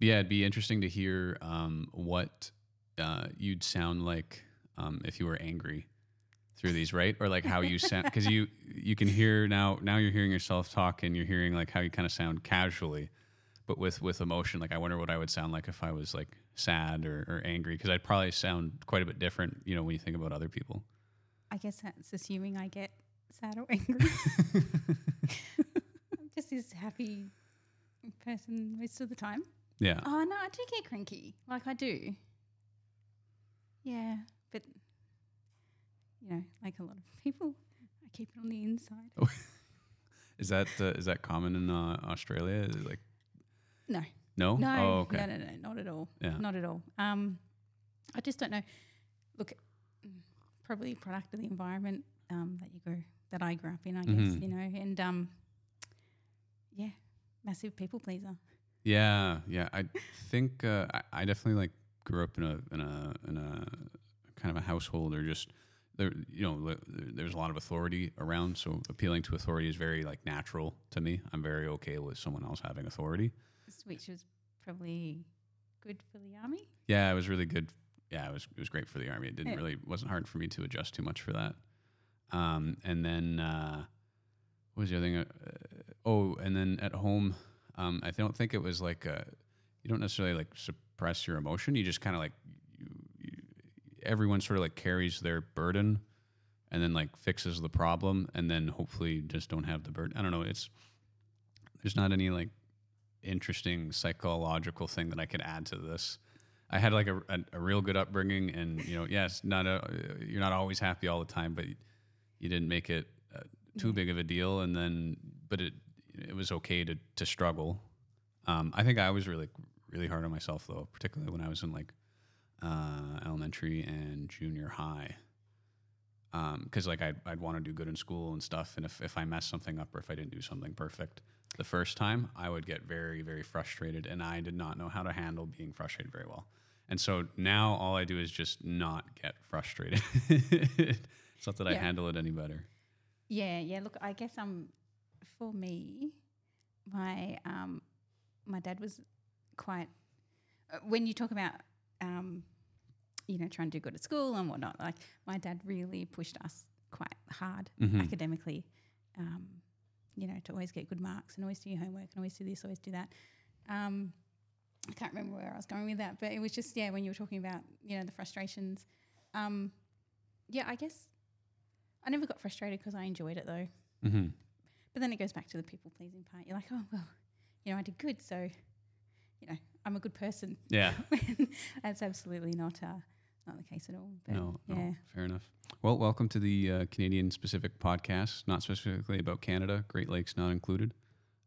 yeah, it'd be interesting to hear um, what uh, you'd sound like um, if you were angry through these, right? Or like how you sound because you you can hear now now you're hearing yourself talk and you're hearing like how you kind of sound casually, but with with emotion. Like I wonder what I would sound like if I was like sad or, or angry because I'd probably sound quite a bit different. You know, when you think about other people. I guess that's assuming I get sad or angry. I'm just this happy person most of the time. Yeah. Oh no, I do get cranky. Like I do. Yeah, but you know, like a lot of people, I keep it on the inside. Is that uh, is that common in uh, Australia? Like No, no. no, Oh, okay. no, no, no, not at all. Yeah. Not at all. Um, I just don't know. Look, probably a product of the environment um, that you grew, that I grew up in. I guess Mhm. you know, and um, yeah, massive people pleaser. Yeah, yeah. I think uh, I, I definitely like grew up in a in a in a kind of a household or just there. You know, there's a lot of authority around, so appealing to authority is very like natural to me. I'm very okay with someone else having authority. which was probably good for the army. Yeah, it was really good. Yeah, it was it was great for the army. It didn't Yeah. really wasn't hard for me to adjust too much for that. Um, and then uh, what was the other thing? Uh, oh, and then at home, um, I don't think it was like uh you don't necessarily like suppress your emotion. You just kind of like you, you, everyone sort of like carries their burden, and then like fixes the problem, and then hopefully just don't have the burden. I don't know. It's there's not any like interesting psychological thing that I could add to this. I had like a, a, a real good upbringing, and you know, yes, not a you're not always happy all the time, but you didn't make it uh, too big of a deal, and then but it it was okay to to struggle. Um, I think I was really really hard on myself though, particularly when I was in like uh, elementary and junior high. Because like I'd, I'd want to do good in school and stuff, and if, if I messed something up or if I didn't do something perfect the first time, I would get very very frustrated, and I did not know how to handle being frustrated very well. And so now all I do is just not get frustrated. it's not that I handle it any better. Yeah, yeah. Look, I guess um, for me, my um, my dad was quite. Uh, when you talk about um, you know, trying to do good at school and whatnot, like my dad really pushed us quite hard Mhm. academically. Um, you know, to always get good marks and always do your homework and always do this, always do that. Um, I can't remember where I was going with that, but it was just yeah, when you were talking about you know the frustrations. Um, yeah, I guess I never got frustrated because I enjoyed it though. hmm But then it goes back to the people pleasing part. You're like, oh well, you know, I did good, so you know, I'm a good person. Yeah. That's absolutely not uh, not the case at all. But No, yeah, no, fair enough. Well, welcome to the uh, Canadian specific podcast, not specifically about Canada, Great Lakes not included.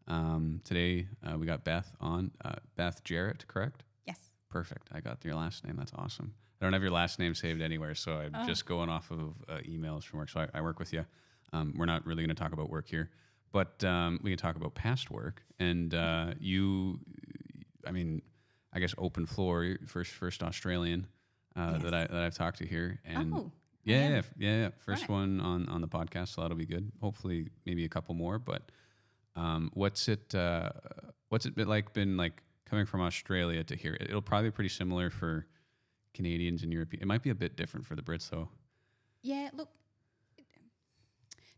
Um, today uh, we got Beth on, uh, Beth Jarrett, correct? yes, Perfect. I got your last name. That's awesome. I don't have your last name saved anywhere, so I'm Oh. just going off of uh, emails from work. So I, I work with you. Um, we're not really going to talk about work here, but um, we can talk about past work. And uh, you, I mean, I guess open floor, first first Australian uh, Yes. that I that I've talked to here, and oh, yeah, yeah, yeah, yeah. First Right. one on on the podcast, so that'll be good. Hopefully, maybe a couple more. But um, what's it? Uh, what's it been like? Been like coming from Australia to here? It'll probably be pretty similar for Canadians and Europeans. It might be a bit different for the Brits, though. Yeah, look,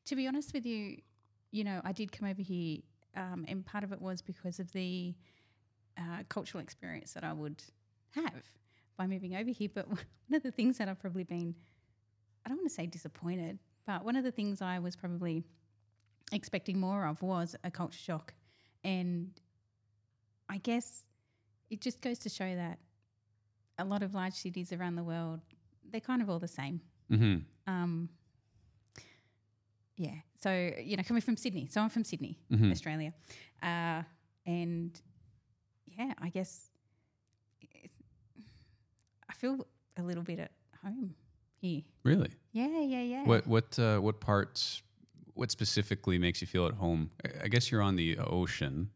to be honest with you, you know, I did come over here, um, and part of it was because of the uh, cultural experience that I would have by moving over here. But one of the things that I've probably been, I don't want to say disappointed, but one of the things I was probably expecting more of was a culture shock. And I guess it just goes to show that a lot of large cities around the world, they're kind of all the same. Mm-hmm. Um, yeah. So, you know, coming from Sydney. So I'm from Sydney, Mhm. Australia. Uh, and yeah, I guess it, I feel a little bit at home here. Really? Yeah, yeah, yeah. What what uh, what parts? What specifically makes you feel at home? I- guess you're on the ocean,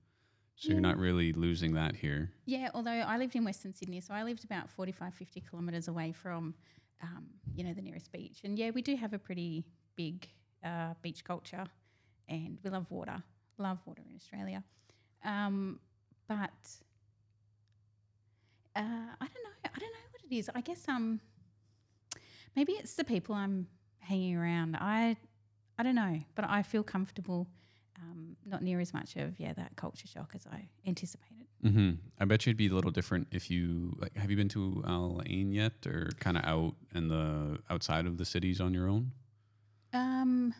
so you're not really losing that here. Yeah, although I lived in Western Sydney, so I lived about 45, 50 kilometres away from, um, you know, the nearest beach. And yeah, we do have a pretty big uh, beach culture and we love water, love water in Australia. Um, but Uh, I don't know. I don't know what it is. I guess um, maybe it's the people I'm hanging around. I I don't know, but I feel comfortable. Um, not near as much of yeah that culture shock as I anticipated. Mm-hmm. I bet you'd be a little different if you like. Have you been to Al Ain yet, or kind of out in the outside of the cities on your own? Um,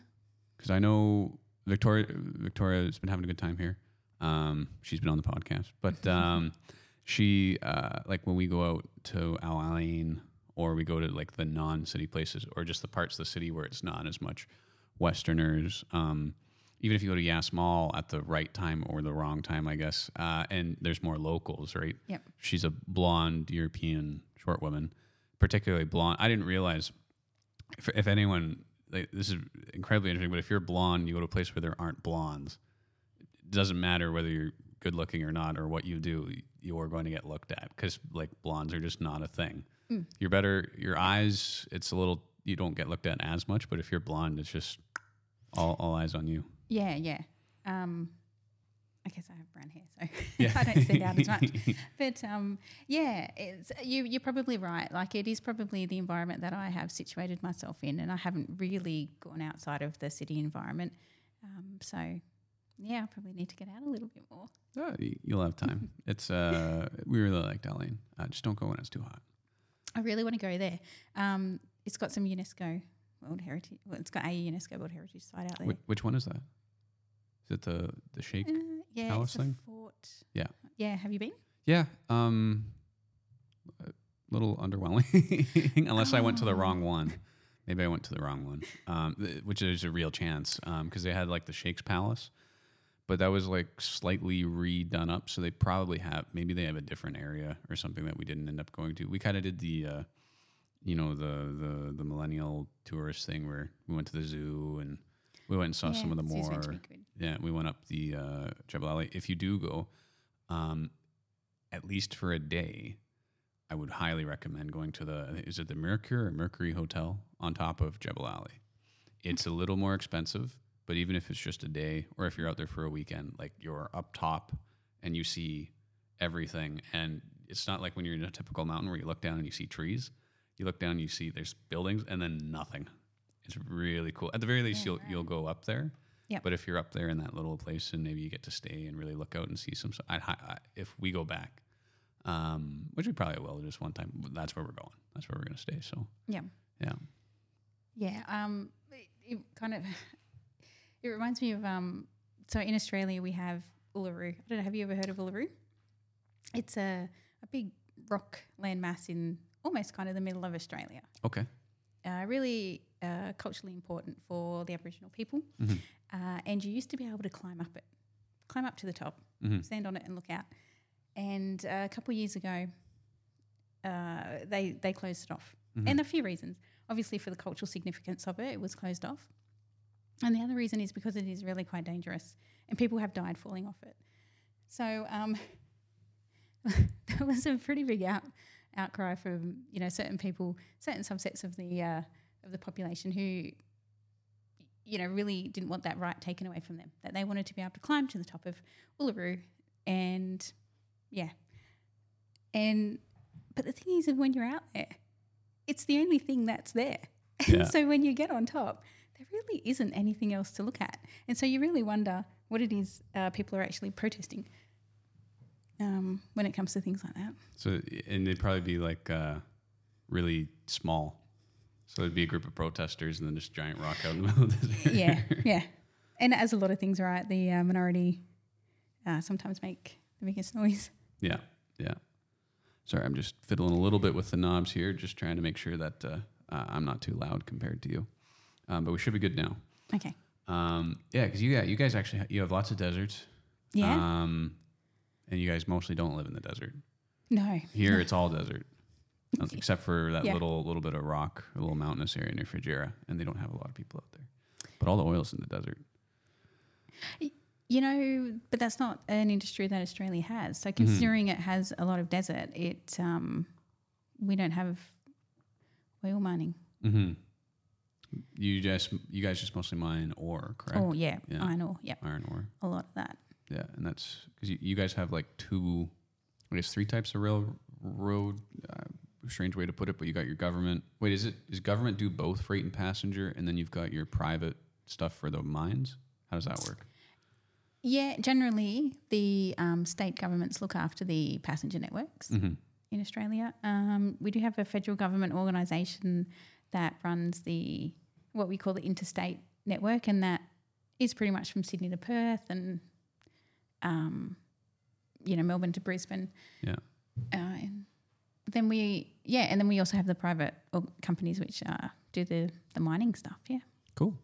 Because I know Victoria. Victoria has been having a good time here. Um, she's been on the podcast, but um, she uh, like when we go out to Al Ain or we go to like the non-city places or just the parts of the city where it's not as much Westerners. Um, even if you go to Yas Mall at the right time or the wrong time, I guess, uh, and there's more locals, right? Yep. She's a blonde European short woman, particularly blonde. I didn't realize if, if anyone like, this is incredibly interesting, but if you're blonde, you go to a place where there aren't blondes. It doesn't matter whether you're good looking or not, or what you do, you are going to get looked at because like blondes are just not a thing. You're better. Your eyes, it's a little. You don't get looked at as much, but if you're blonde, it's just all, all eyes on you. yeah, yeah. Um, I guess I have brown hair, so Yeah. I don't stand out as much. But um, yeah, it's, you, you're probably right. Like it is probably the environment that I have situated myself in, and I haven't really gone outside of the city environment. Um, so yeah, I probably need to get out a little bit more. Oh, you'll have time. It's uh, we really like Al Ain. Uh, just don't go when it's too hot. I really want to go there. Um, it's got some UNESCO World Heritage. Well, it's got a UNESCO World Heritage site out there. Wh- which one is that? Is it the the Sheikh? Uh, yeah, Palace thing? fort. Yeah. Yeah. Have you been? Yeah. Um, a little underwhelming, unless I went to the wrong one. Maybe I went to the wrong one, um, th- which is a real chance because they had like the Sheikh's Palace, but that was like slightly redone up. So they probably have maybe they have a different area or something that we didn't end up going to. We kind of did the, uh, you know, the the the millennial tourist thing where we went to the zoo and we went and saw some of the zoo's meant to more yeah, we went up the uh, Jebel Ali. If you do go, um, at least for a day, I would highly recommend going to the is it the Mercure or Mercury Hotel on top of Jebel Ali. It's a little more expensive, but even if it's just a day or if you're out there for a weekend, like you're up top and you see everything, and it's not like when you're in a typical mountain where you look down and you see trees. You look down, you see there's buildings, and then nothing. It's really cool. At the very least, Yeah, you'll you'll go up there. Yep. But if you're up there in that little place and maybe you get to stay and really look out and see some, I'd, I, if we go back, um, which we probably will just one time, that's where we're going. That's where we're going to stay. So Yeah. yeah. Yeah, um, it, it kind of it reminds me of um. So in Australia we have Uluru. I don't know. Have you ever heard of Uluru? It's a a big rock landmass in almost kind of the middle of Australia. Okay. Uh, really uh, culturally important for the Aboriginal people, Mhm. uh, and you used to be able to climb up it, climb up to the top, Mhm. stand on it, and look out. And uh, a couple of years ago, uh, they they closed it off, Mhm. and a few reasons. Obviously, for the cultural significance of it, it was closed off, and the other reason is because it is really quite dangerous, and people have died falling off it. So um, there was a pretty big out outcry from you know certain people, certain subsets of the uh, of the population who you know really didn't want that right taken away from them. That they wanted to be able to climb to the top of Uluru, and yeah, and but the thing is, when you're out there, it's the only thing that's there. Yeah. And so when you get on top, there really isn't anything else to look at, and so you really wonder what it is uh, people are actually protesting um, when it comes to things like that. So, and they'd probably be like uh, really small. So it'd be a group of protesters and then this giant rock out in the middle of the desert. yeah, yeah. And as a lot of things, right, the uh, minority uh, sometimes make the biggest noise. Yeah, yeah. Sorry, I'm just fiddling a little bit with the knobs here, just trying to make sure that uh, uh, I'm not too loud compared to you. Um, but we should be good now. Okay. Um, yeah, because you got you guys actually ha- you have lots of deserts. Yeah. Um, and you guys mostly don't live in the desert. no. Here it's all desert, except for that Yeah. little little bit of rock, a little mountainous area near Fujairah, and they don't have a lot of people out there. But all the oil's in the desert. You know, but that's not an industry that Australia has. Mm-hmm. So considering it has a lot of desert, it um, we don't have oil mining. Mm-hmm. You just you guys just mostly mine ore, correct? Oh yeah, Yeah. iron ore. Yep, Iron ore. a lot of that. Yeah, and that's because you, you guys have like two, I guess three types of rail road. Uh, strange way to put it, but you got your government. Wait, is it is government do both freight and passenger, and then you've got your private stuff for the mines? How does that work? Yeah, generally the um, state governments look after the passenger networks Mm-hmm. in Australia. Um, we do have a federal government organisation that runs the what we call the interstate network, and that is pretty much from Sydney to Perth and um, you know Melbourne to Brisbane. Yeah. Uh, and then we yeah, and then we also have the private companies which uh, do the the mining stuff. Yeah. Cool.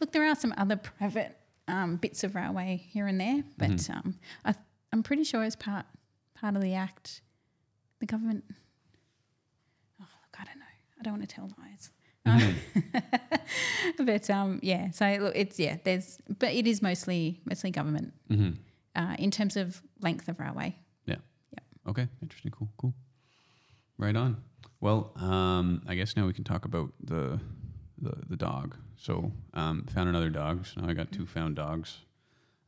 Look, there are some other private um, bits of railway here and there, but Mhm. um, I, I'm pretty sure as part part of the act, the government. Oh, look, I don't know. I don't want to tell lies. Mhm. but um, yeah, so look, it's yeah. There's, but it is mostly mostly government Mm-hmm. Uh, in terms of length of railway. Yeah. Yeah. Okay, interesting. Cool, cool. Right on. Well, um, I guess now we can talk about the the, the dog. So, um, found another dog. So now I got two found dogs.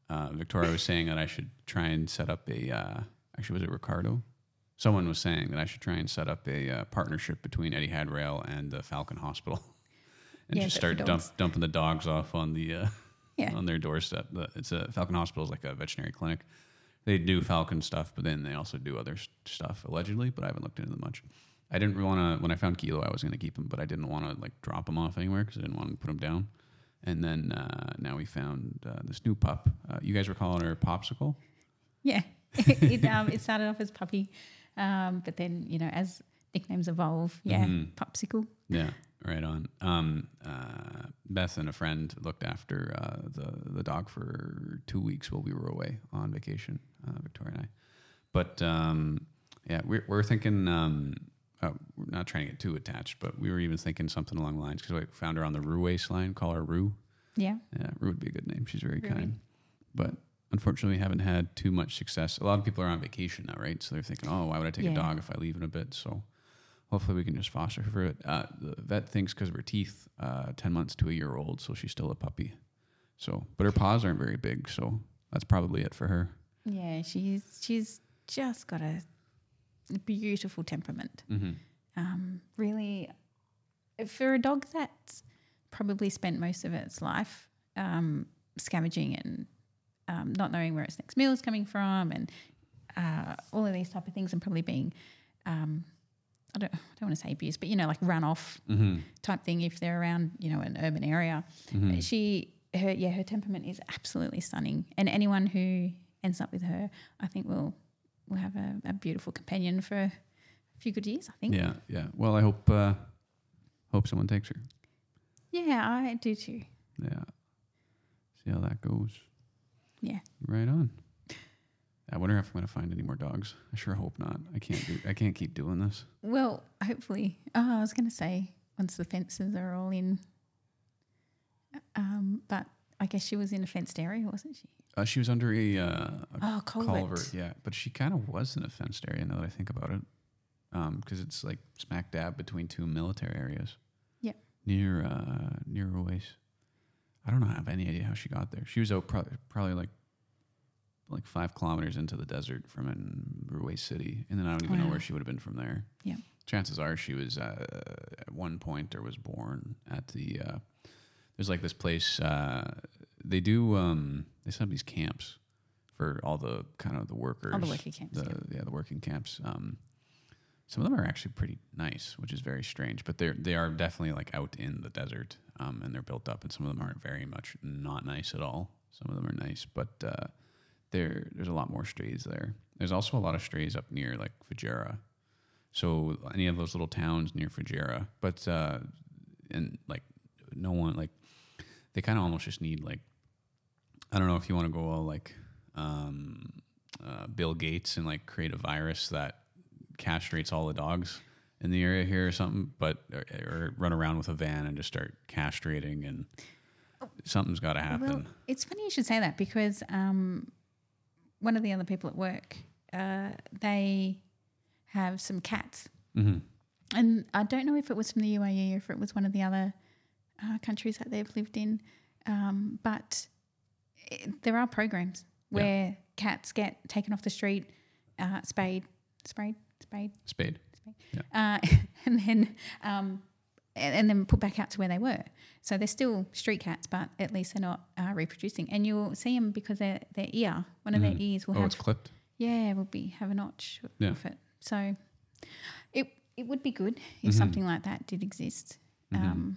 Uh, Victoria was saying that I should try and set up a. Uh, actually, was it Ricardo? Someone was saying that I should try and set up a uh, partnership between Etihad Rail and the Falcon Hospital, and Yeah, just start dump, dumping the dogs off on the uh, Yeah. on their doorstep. It's a Falcon Hospital is like a veterinary clinic. They do Falcon stuff, but then they also do other stuff allegedly. But I haven't looked into them much. I didn't want to when I found Kilo, I was going to keep him, but I didn't want to like drop him off anywhere because I didn't want to put him down. And then uh, now we found uh, this new pup. Uh, you guys were calling her Popsicle. Yeah, it um, it started off as puppy, um, but then you know as nicknames evolve, yeah, Mhm. popsicle. Yeah, right on. Um, uh, Beth and a friend looked after uh, the the dog for two weeks while we were away on vacation, uh, Victoria and I. But um, yeah, we're we're thinking. Um, uh, we're not trying to get too attached, but we were even thinking something along the lines because we found her on the Ruwais line. Call her Rue. Yeah, Yeah, Rue would be a good name. She's very kind. But unfortunately, we haven't had too much success. A lot of people are on vacation now, right? So they're thinking, oh, why would I take Yeah. a dog if I leave in a bit? So hopefully we can just foster her for it. Uh, the vet thinks because of her teeth, uh, 10 months to a year old, so she's still a puppy. So, but her paws aren't very big, so that's probably it for her. yeah, she's she's just got a beautiful temperament. Mm-hmm. Um, really, for a dog that's probably spent most of its life um, scavenging and um, not knowing where its next meal is coming from, and uh, all of these type of things, and probably being um, I don't, I don't want to say abused, but you know, like run off Mm-hmm. type thing if they're around, you know, an urban area. Mm-hmm. She, her, yeah, her temperament is absolutely stunning, and anyone who ends up with her, I think will will have a, a beautiful companion for a few good years. I think. Yeah, yeah. Well, I hope uh, hope someone takes her. Yeah, I do too. Yeah. See how that goes. Yeah. Right on. I wonder if I'm going to find any more dogs. I sure hope not. I can't do. I can't keep doing this. Well, hopefully. Oh, I was going to say once the fences are all in. Um, but I guess she was in a fenced area, wasn't she? Uh, she was under a, uh, a Oh, culvert. culvert. Yeah, but she kind of was in a fenced area. Now that I think about it, because it's like smack dab between two military areas. Yeah. Near uh, near Ruwais. I don't know. I have any idea how she got there. She was out probably probably like like five kilometers into the desert from in Ruwais City, and then I don't even know where she would have been from there. Yeah. Chances are she was uh, at one point or was born at the. Uh, there's like this place. Uh, they do. Um, they set up these camps for all the kind of the workers. All the working camps. The, yeah. yeah, the working camps. Um, some of them are actually pretty nice, which is very strange. But they're they are definitely like out in the desert, um, and they're built up. And some of them aren't very much not nice at all. Some of them are nice, but uh, there there's a lot more strays there. There's also a lot of strays up near like Fujairah. So any of those little towns near Fujairah, but uh, and like no one like they kind of almost just need like I don't know if you want to go all like um, uh, Bill Gates and like create a virus that castrates all the dogs in the area here or something, but or, or run around with a van and just start castrating and something's got to happen. Well, it's funny you should say that because um, one of the other people at work, uh, they have some cats, mm-hmm. and I don't know if it was from the UAE or if it was one of the other uh, countries that they've lived in, um, but it, there are programs Yeah. where cats get taken off the street, uh, spayed, sprayed, spayed, Spade. uh, and then um, and, and then put back out to where they were. So they're still street cats, but at least they're not uh, reproducing. And you'll see them because their their ear, one of Mhm. their ears will Oh, have it's clipped. yeah, will be have a notch Yeah. with it. So it it would be good if Mhm. something like that did exist. Mhm. Um,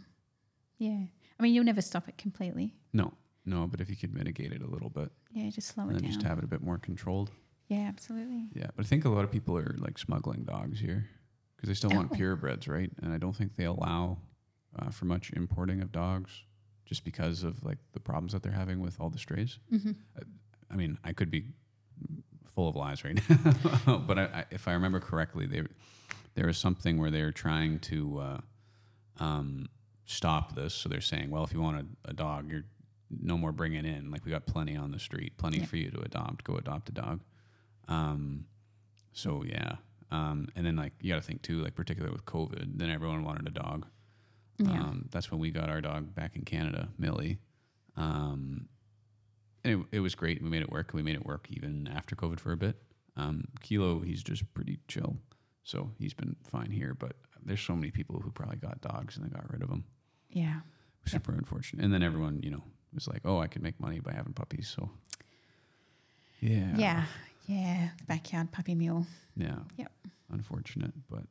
yeah, I mean you'll never stop it completely. no, no, but if you could mitigate it a little bit, Yeah, just slow and it then down. just have it a bit more controlled. yeah, absolutely. Yeah, but I think a lot of people are like smuggling dogs here because they still want Oh. purebreds, right? And I don't think they allow uh, for much importing of dogs just because of like the problems that they're having with all the strays. hmm I mean, I could be full of lies right now, but I, I, if I remember correctly, they, there was something where they were trying to uh, um, stop this. So they're saying, well, if you want a, a dog, you're no more bringing in. Like we got plenty on the street, plenty Yeah. for you to adopt. Go adopt a dog. Um, so yeah, um, and then like you got to think too, like particularly with COVID, then everyone wanted a dog. Yeah. Um, that's when we got our dog back in Canada, Millie. Um, and it, it was great. We made it work. We made it work even after COVID for a bit. Um, Kilo, he's just pretty chill. So he's been fine here. But there's so many people who probably got dogs and they got rid of them. yeah. Super unfortunate. And then everyone, you know, was like, oh, I could make money by having puppies. So yeah. Yeah. Yeah. Backyard puppy mill. Yeah. Yep. Unfortunate. But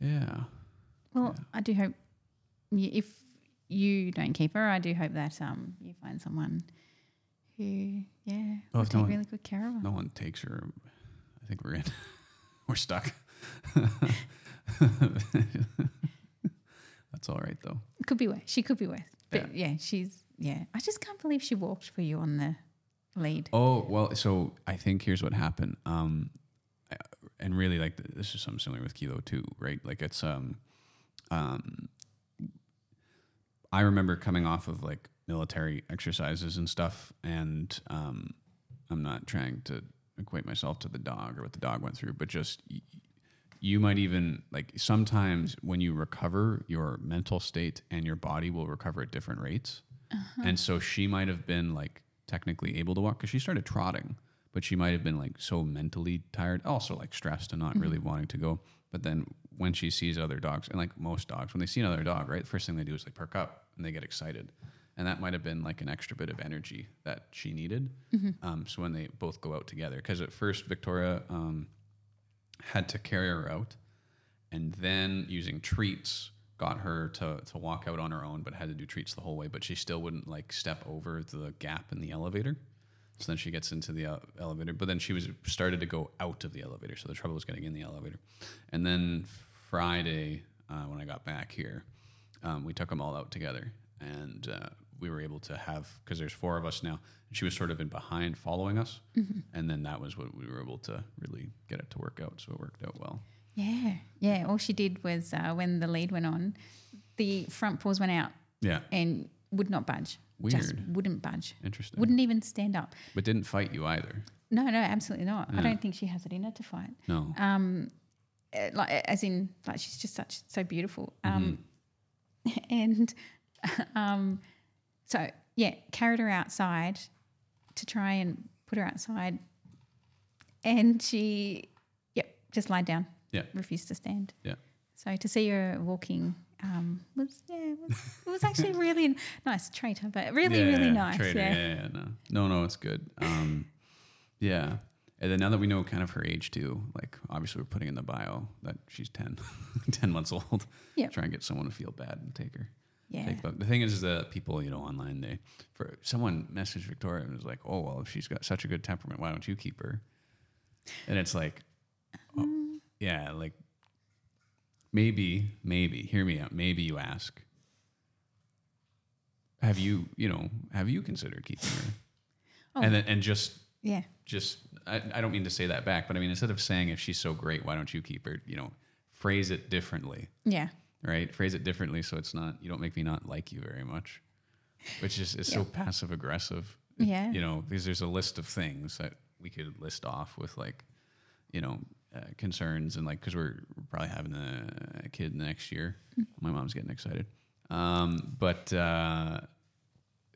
yeah. Well, Yeah. I do hope y if you don't keep her, I do hope that um you find someone who yeah Well, will take no one- really good care of her. no one takes her, I think we're in. we're stuck. That's all right though. Could be worse. She could be worse. But yeah. she's yeah. I just can't believe she walked for you on the lead. Oh well, so I think here's what happened. Um, and really, like this is something similar with Kilo too, right? Like it's um, um, I remember coming off of like military exercises and stuff, and um, I'm not trying to equate myself to the dog or what the dog went through, but just y- you might even like sometimes when you recover, your mental state and your body will recover at different rates. And so she might have been like technically able to walk because she started trotting, but she might have been like so mentally tired, also like stressed and not really wanting to go. But then when she sees other dogs, and like most dogs, when they see another dog, right, the first thing they do is they perk up and they get excited. And that might have been like an extra bit of energy that she needed. Um, so when they both go out together, because at first Victoria um, had to carry her out, and then using treats got her to, to walk out on her own, but had to do treats the whole way. But she still wouldn't like step over the gap in the elevator. So then she gets into the uh, elevator, but then she was started to go out of the elevator. So the trouble was getting in the elevator. And then Friday, uh, when I got back here, um, we took them all out together, and uh, we were able to have because there's four of us now. And she was sort of in behind, following us, and then that was what we were able to really get it to work out. So it worked out well. Yeah, yeah. All she did was uh, when the lead went on, the front paws went out Yeah, and would not budge. Just Weird. wouldn't budge. interesting. Wouldn't even stand up. but didn't fight you either. No, no, absolutely not. I don't think she has it in her to fight. No. Um, uh, like as in, like she's just such so beautiful. Um, Mm-hmm. and um, so yeah, carried her outside to try and put her outside, and she, yep, just lied down. Yeah. refused to stand. Yeah. So to see her walking um, was yeah, it was, it was actually really nice traitor, but really Yeah, really yeah, nice. Trader. Yeah. Yeah. yeah, no, no, no, it's good. Um, yeah, and then now that we know kind of her age too, like obviously we're putting in the bio that she's 10, 10 months old. Yeah, Try and get someone to feel bad and take her. Yeah. Take, but the thing is, is that people, you know, online they for someone messaged Victoria and was like, "Oh well, if she's got such a good temperament, why don't you keep her?" And it's like, yeah, like maybe, maybe, hear me out. Maybe you ask, have you, you know, have you considered keeping her? Oh. And then, and just, yeah. just, I, I don't mean to say that back, but I mean, instead of saying if she's so great, why don't you keep her? You know, phrase it differently, Yeah. right? Phrase it differently so it's not, you don't make me not like you very much, which is, is so passive aggressive. Yeah. You know, because there's a list of things that we could list off with like, you know, uh, concerns and like, because we're, probably having a, a kid next year. My mom's getting excited. Um, but uh,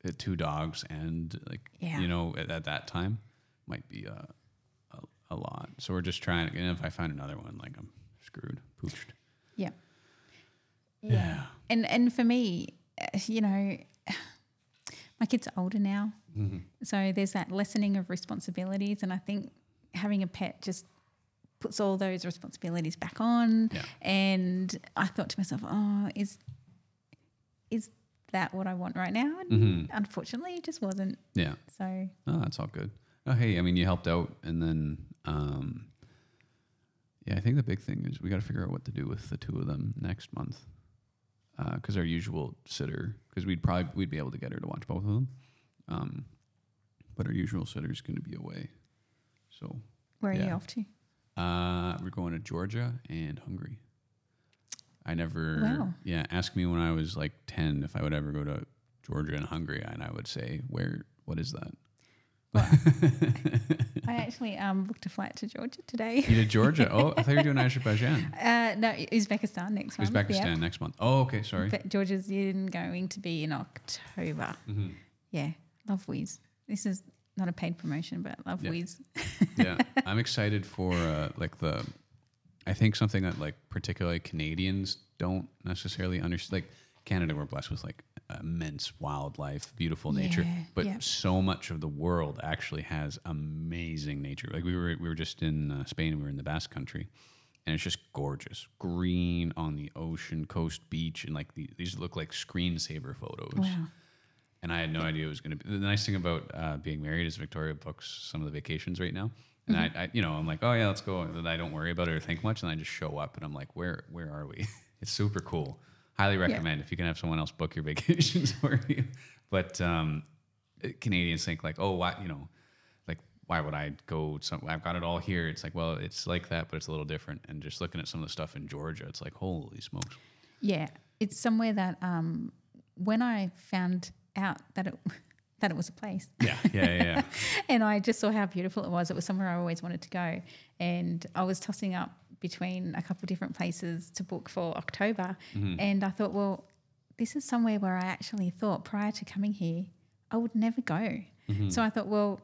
uh, two dogs and like, Yeah. you know, at, at that time might be a, a, a lot. So we're just trying. And if I find another one, like I'm screwed, pooched. Yeah. Yeah. And and for me, uh, you know, my kids are older now, Mm-hmm. so there's that lessening of responsibilities, and I think having a pet just puts all those responsibilities back on. Yeah. And I thought to myself, oh, is is that what I want right now? And Mm-hmm. unfortunately, it just wasn't. Yeah. So Oh, that's all good. Oh, hey, I mean, you helped out, and then, um, yeah, I think the big thing is we got to figure out what to do with the two of them next month, because our usual sitter, because we'd probably we'd be able to get her to watch both of them, um, but our usual sitter is going to be away, so where are you off to? Uh, we're going to Georgia and Hungary. I never, Wow. yeah. Ask me when I was like ten if I would ever go to Georgia and Hungary, and I would say, where? What is that? I actually um, booked a flight to Georgia today. You did Georgia. Oh, I thought you were doing Azerbaijan. Uh, no, Uzbekistan next month. Uzbekistan yeah. next month. Oh, okay. Sorry. But Georgia's in going to be in October. hmm Yeah, love Wizz. This is not a paid promotion, but love Yeah. Wizz. yeah, I'm excited for uh, like the. I think something that like particularly Canadians don't necessarily understand. Like Canada, we're blessed with like immense wildlife, beautiful nature, Yeah, but yeah. so much of the world actually has amazing nature. Like we were we were just in uh, Spain, we were in the Basque Country, and it's just gorgeous, green on the ocean, coast, beach, and like the, these look like screensaver photos. Wow. And I had no idea it was going to be. The nice thing about uh, being married is Victoria books some of the vacations right now, and I, I, you know, I'm like, oh yeah, let's go. And then I don't worry about it or think much, and I just show up, and I'm like, where, where are we? it's super cool. Highly recommend if you can have someone else book your vacations for you. But um, Canadians think like, oh, why, you know, like why would I go? Some, I've got it all here. It's like, well, it's like that, but it's a little different. And just looking at some of the stuff in Georgia, it's like, holy smokes. Yeah, it's somewhere that um, when I found out that it that it was a place, Yeah, yeah, yeah. yeah. and I just saw how beautiful it was. It was somewhere I always wanted to go, and I was tossing up between a couple of different places to book for October, Mm-hmm. and I thought, well, this is somewhere where I actually thought prior to coming here I would never go. Mm-hmm. So I thought, well,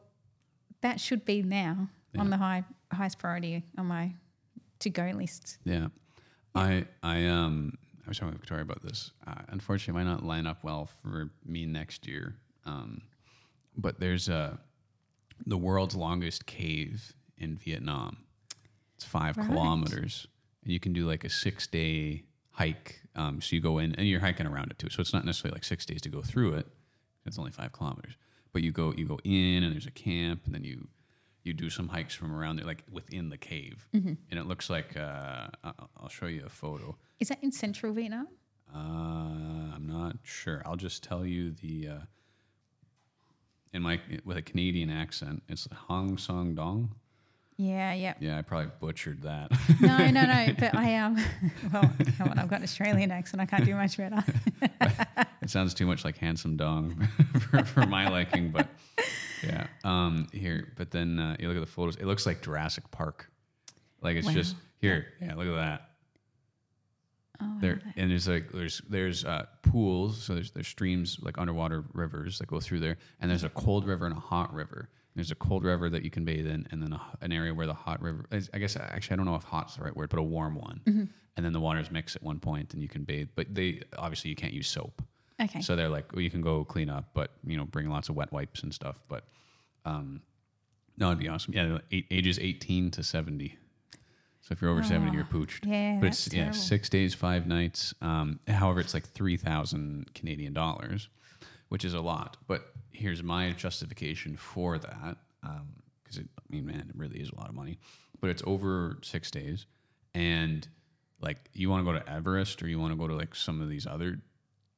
that should be now on the high highest priority on my to go list. Yeah, I I um I was talking with Victoria about this. Uh, unfortunately, it might not line up well for me next year. Um, but there's a the world's longest cave in Vietnam. It's five Right. kilometers, and you can do like a six day hike. Um, so you go in and you're hiking around it too. So it's not necessarily like six days to go through it. It's only five kilometers. But you go you go in and there's a camp, and then you you do some hikes from around there, like within the cave, and it looks like uh, I'll show you a photo. Is that in central Vietnam? Uh, I'm not sure. I'll just tell you the uh, in my with a Canadian accent. It's Hong Song Dong. Yeah, yeah. Yeah, I probably butchered that. No, no, no. But I um, well, come on, I've got an Australian accent. I can't do much better. it sounds too much like handsome dong for, for my liking, but yeah. Um, here, but then uh, you look at the photos. It looks like Jurassic Park. Like it's Wow. just here. Yeah, look at that. Oh, there and there's like there's there's uh, pools so there's there's streams like underwater rivers that go through there and there's a cold river and a hot river there's a cold river that you can bathe in and then a, an area where the hot river is- i guess actually i don't know if hot's the right word but a warm one Mm-hmm. and then the waters mix at one point and you can bathe but they obviously you can't use soap okay. so they're like well, you can go clean up but you know bring lots of wet wipes and stuff. But um no it'd be awesome. Yeah eight, ages 18 to 70 so if you're over 70 you're pooched. Oh, yeah, but it's yeah six days five nights um, however it's like 3000 canadian dollars which is a lot. But here's my justification for that because it i mean man it really is a lot of money. But it's over six days and like you want to go to everest or you want to go to like some of these other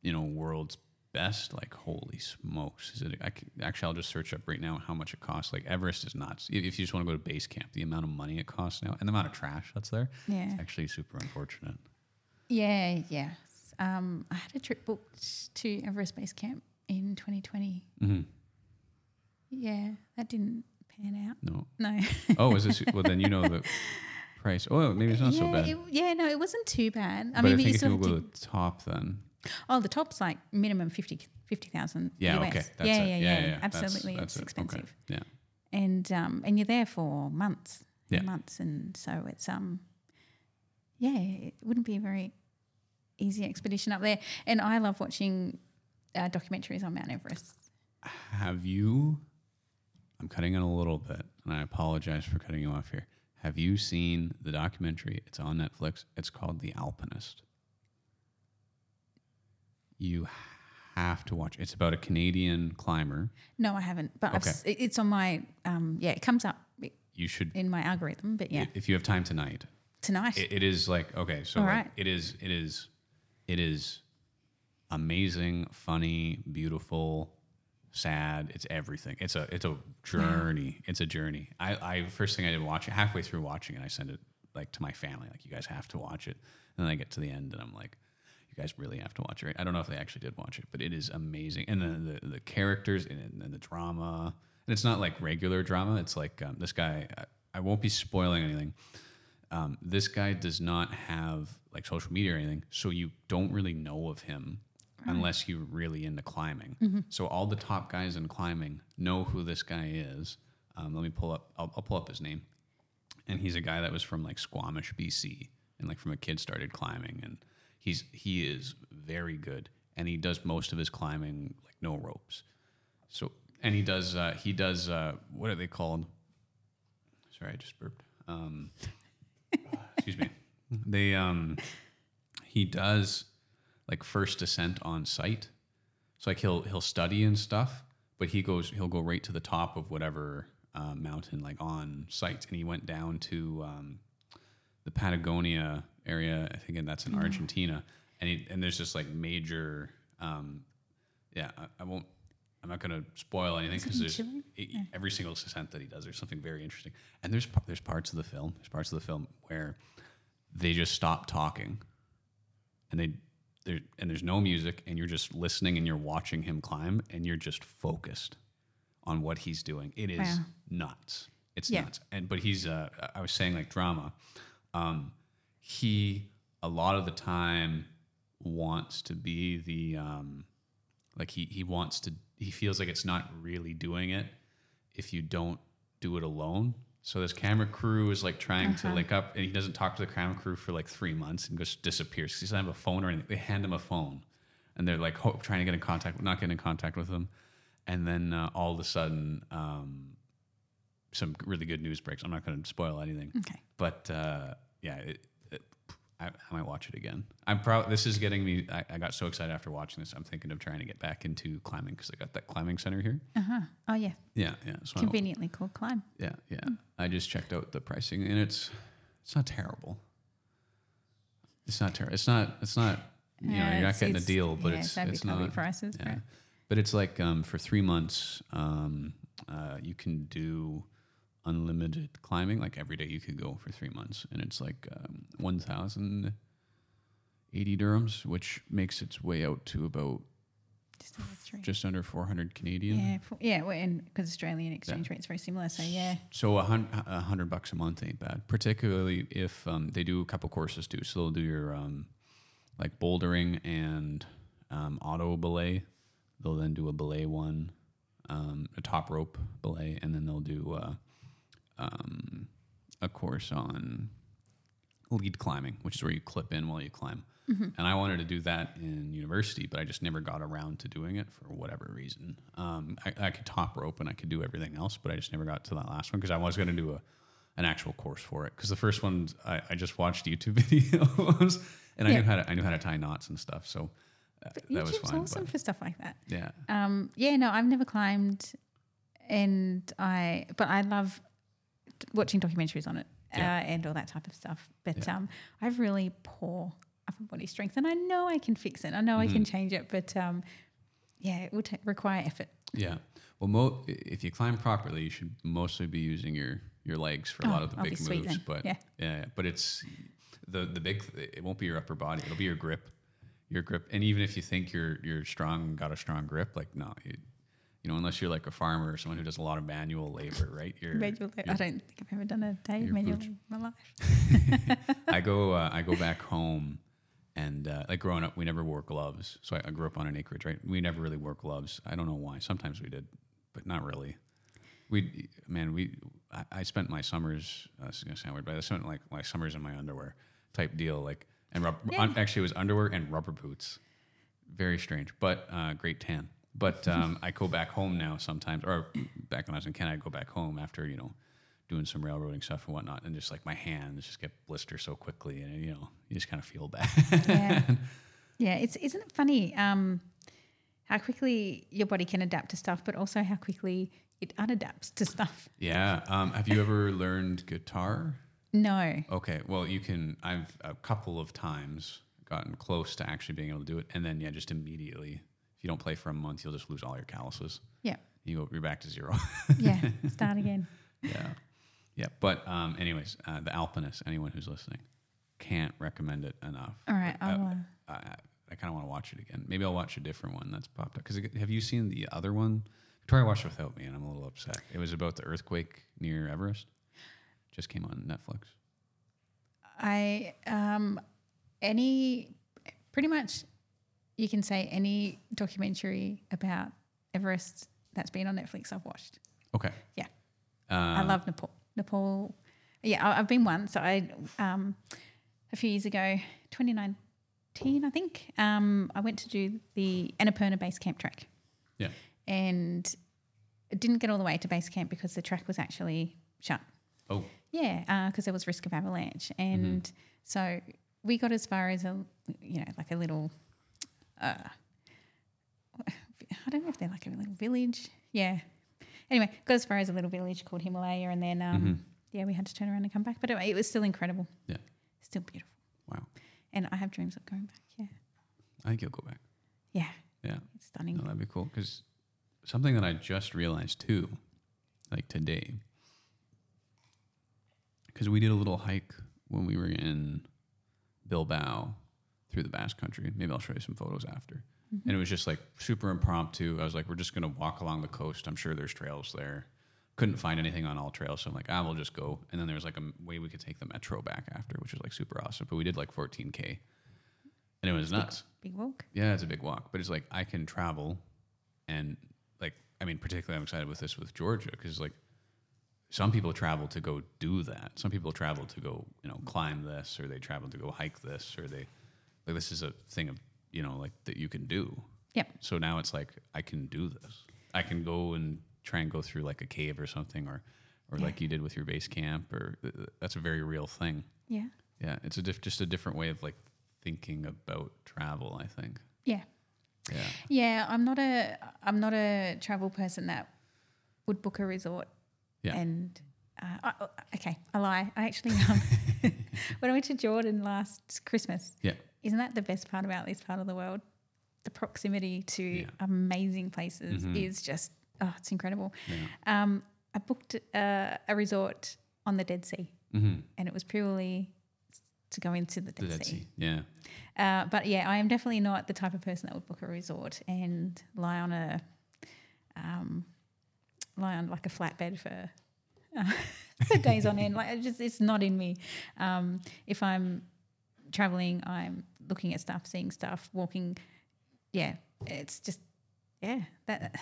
you know world's best like holy smokes is it I can, actually i'll just search up right now how much it costs like everest is nuts if you just want to go to base camp the amount of money it costs now and the amount of trash that's there Yeah. it's actually super unfortunate Yeah, yeah. Um, I had a trip booked to Everest Base Camp in 2020. hmm Yeah, that didn't pan out. no No. oh is this well then you know the price oh maybe it's not yeah, so bad It, yeah, no, it wasn't too bad. I but mean, i but you think if still you go to the top then oh, the top's like minimum 50 50,000 yeah US. okay that's yeah, it yeah, yeah, yeah, yeah, Absolutely, that's it's it. Okay. expensive. yeah And um, and you're there for months. Yeah. months, and so it's um, yeah, it wouldn't be a very easy expedition up there. And I love watching uh, documentaries on Mount Everest. Have you? I'm cutting in a little bit, and I apologize for cutting you off here. Have you seen the documentary? It's on Netflix. It's called The Alpinist. You have to watch. It's about a Canadian climber. No, I haven't, but I've Okay. it, it's on my um, yeah, it comes up You should, in my algorithm. But yeah, if you have time tonight. tonight. It, it is like okay, so All like, right. it is, it is, it is amazing, funny, beautiful, sad. It's everything. It's a it's a journey. It's a journey. I, I first thing I did watch it halfway through watching it, I sent it like to my family, like you guys have to watch it. And then I get to the end and I'm like, you guys really have to watch it. Right? I don't know if they actually did watch it, but it is amazing. And the the, the characters and, and the drama. And it's not like regular drama. It's like um, this guy. I, I won't be spoiling anything. Um, this guy does not have like social media or anything, so you don't really know of him unless you're really into climbing. So all the top guys in climbing know who this guy is. Um, let me pull up. I'll, I'll pull up his name, and he's a guy that was from like Squamish, BC, and like from a kid started climbing, and he's he is very good, and he does most of his climbing like no ropes. So and he does uh, he does uh, what are they called? Sorry, I just burped. Um, excuse me. They um, he does like first descent on site. So like he'll he'll study and stuff, but he goes he'll go right to the top of whatever uh, mountain like on site, and he went down to um, the Patagonia area. I think that's in Argentina, and he, and there's just like major. Um, yeah, I, I won't. I'm not going to spoil anything because there's Chile? e- every single descent that he does. There's something very interesting, and there's there's parts of the film. There's parts of the film where they just stop talking, and they there and there's no music, and you're just listening and you're watching him climb, and you're just focused on what he's doing. It is Wow. nuts. It's Yeah. nuts. And but he's uh, I was saying like drama. Um, he a lot of the time wants to be the um, like he he wants to he feels like it's not really doing it if you don't do it alone. So this camera crew is like trying to link up, and he doesn't talk to the camera crew for like three months and just disappears. He doesn't have a phone or anything. They hand him a phone, and they're like ho- trying to get in contact, not getting in contact with him. And then uh, all of a sudden, um, some really good news breaks. I'm not going to spoil anything, okay. but uh, yeah, it, it, I, I might watch it again. I'm proud. This is getting me. I, I got so excited after watching this. I'm thinking of trying to get back into climbing because I got that climbing center here. Uh huh. Oh yeah. Yeah, yeah. So Conveniently called climb. yeah, yeah. I just checked out the pricing, and it's it's not terrible. It's not terrible. It's not. It's not. You know, Yeah, you're not getting a deal, but yeah, it's it's not. prices. Yeah, right? but it's like um, for three months, um, uh, you can do unlimited climbing. Like every day, you could go for three months, and it's like um, one thousand eighty dirhams, which makes its way out to about Just three. just under four hundred Canadian. yeah, for, yeah, well, and because Australian exchange rate's very similar, so yeah. So a hundred bucks a month ain't bad, particularly if um, they do a couple courses too. So they'll do your um, like bouldering and um, auto belay. They'll then do a belay one, um, a top rope belay, and then they'll do uh, um, a course on lead climbing, which is where you clip in while you climb. And I wanted to do that in university, but I just never got around to doing it for whatever reason. Um, I, I could top rope and I could do everything else, but I just never got to that last one because I was going to do a an actual course for it. Because the first one I, I just watched YouTube videos and I Yeah. knew how to I knew how to tie knots and stuff, so uh, But that was YouTube's fine. awesome but for stuff like that. yeah, Um, yeah, no, I've never climbed, and I but I love watching documentaries on it Yeah. uh, and all that type of stuff. But Yeah. um, I have really poor upper body strength, and I know I can fix it. I know I Mm-hmm. can change it, but um, yeah, it would ta require effort. yeah. Well, mo- if you climb properly, you should mostly be using your your legs for a lot Oh, of the I'll big moves. But Yeah. yeah, yeah, but it's the the big. It won't be your upper body. It'll be your grip, your grip. And even if you think you're you're strong, got a strong grip, like no, you, you know, unless you're like a farmer or someone who does a lot of manual labor, right? You're, Manual labor. I don't think I've ever done a day of manual labor in my life. I go uh, I go back home and uh, like growing up we never wore gloves so I, I grew up on an acreage right we never really wore gloves I don't know why sometimes we did but not really we man we I, I spent my summers. Uh, this is gonna sound weird, but I spent like my summers in my underwear type deal, like and rub, Yeah. actually it was underwear and rubber boots. Very strange, but uh, great tan. But um, I go back home now sometimes, or back when I was in Canada, I go back home after you know doing some railroading stuff and whatnot, and just like my hands just get blister so quickly, and you know you just kind of feel bad. Yeah. yeah. It's isn't it funny um, how quickly your body can adapt to stuff, but also how quickly it unadapts to stuff. yeah. Um, have you ever learned guitar? No. Okay, well, you can. I've a couple of times gotten close to actually being able to do it, and then yeah, just immediately, you don't play for a month, you'll just lose all your calluses. Yeah. You go, you're back to zero. Yeah. Start again. yeah, yeah. But um, anyways, uh, the Alpinist. Anyone who's listening, can't recommend it enough. All right. I'll, uh, uh, I, I kind of want to watch it again. Maybe I'll watch a different one that's popped up. Because have you seen the other one? Victoria watched it without me, and I'm a little upset. It was about the earthquake near Everest. Just came on Netflix. I um, any pretty much you can say any documentary about Everest that's been on Netflix I've watched. Okay. Yeah. Um, I love Nepal. Nepal. Yeah, I, I've been once. I um, a few years ago, 2019, I think. Um, I went to do the Annapurna base camp track, Yeah. and it didn't get all the way to base camp because the track was actually shut. Oh. Yeah, because there was risk of avalanche, and so we got as far as a you know like a little. Uh, I don't know if they're like a little village. Yeah. Anyway, got as far as a little village called Himalaya, and then um, Mhm. yeah, we had to turn around and come back. But it, it was still incredible. Yeah. Still beautiful, Wow. and I have dreams of going back. Yeah. I think you'll go back. Yeah. Yeah. It's stunning. No, that'd be cool. Because something that I just realized too, like today, because we did a little hike when we were in Bilbao through the Basque Country. Maybe I'll show you some photos after. And it was just like super impromptu. I was like, we're just gonna walk along the coast. I'm sure there's trails there. Couldn't find anything on AllTrails, so I'm like, ah, we'll just go. And then there was like a way we could take the metro back after, which was like super awesome. But we did like 14k, and it was nuts. Big walk. Yeah, it's a big walk, but it's like I can travel, and like I mean, particularly I'm excited with this with Georgia because like some people travel to go do that. Some people travel to go you know climb this, or they travel to go hike this, or they like this is a thing of you know like that you can do. Yeah. So now it's like I can do this. I can go and try and go through like a cave or something, or or Yeah. like you did with your base camp, or th- that's a very real thing. Yeah. Yeah, it's a diff- just a different way of like thinking about travel. I think. Yeah. Yeah. Yeah. I'm not a I'm not a travel person that would book a resort Yeah. and uh, I- okay, I lie. I actually um, when I went to Jordan last Christmas. Yeah. Isn't that the best part about this part of the world? The proximity to Yeah. amazing places Mhm. is just oh, it's incredible. Yeah. Um, I booked uh, a resort on the Dead Sea, Mm-hmm. and it was purely to go into the The Dead, Dead sea. Sea. Yeah. Uh, but yeah, I am definitely not the type of person that would book a resort and lie on a um, lie on like a flatbed for uh, for days on end. Like it just it's not in me. Um, if I'm traveling, I'm looking at stuff, seeing stuff, walking. Yeah, it's just yeah that,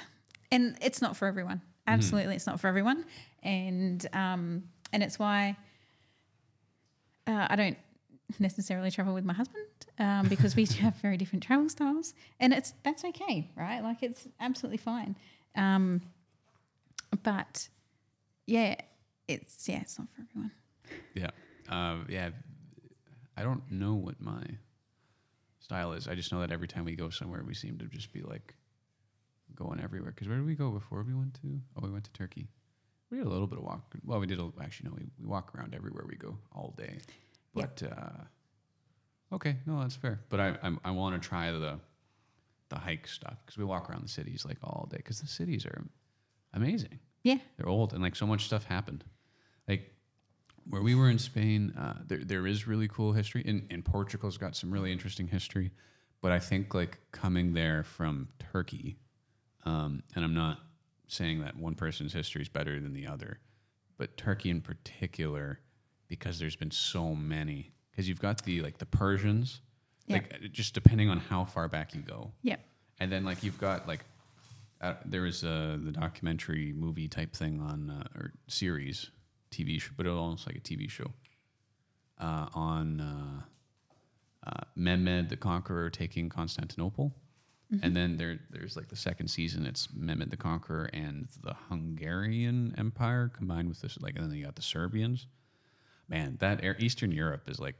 and it's not for everyone. Absolutely, it's not for everyone, and um, and it's why uh, I don't necessarily travel with my husband um, because we do have very different travel styles, and it's that's okay, right? Like it's absolutely fine. Um, but yeah, it's yeah, it's not for everyone. Yeah. Uh, yeah. I don't know what my style is. I just know that every time we go somewhere, we seem to just be like going everywhere. Because where did we go before we went to? Oh, we went to Turkey. We did a little bit of walk. Well, we did a, actually no. We, we walk around everywhere we go all day. Yep. But uh, okay, no, that's fair. But I I'm, I want to try the the hike stuff because we walk around the cities like all day because the cities are amazing. Yeah, They're old and like so much stuff happened. Like where we were in Spain, uh, there there is really cool history. and, in Portugal's got some really interesting history, but I think like coming there from Turkey, um, and I'm not saying that one person's history is better than the other, but Turkey in particular, because there's been so many. Because you've got the like the Persians, Yeah. like uh, just depending on how far back you go, yeah, and then like you've got like uh, there was uh, the documentary movie type thing on uh, or series TV show, but it was almost like a TV show. Uh, on uh, uh, Mehmed the Conqueror taking Constantinople, and then there there's like the second season. It's Mehmed the Conqueror and the Hungarian Empire combined with this like, and then you got the Serbians. Man, that air, Eastern Europe is like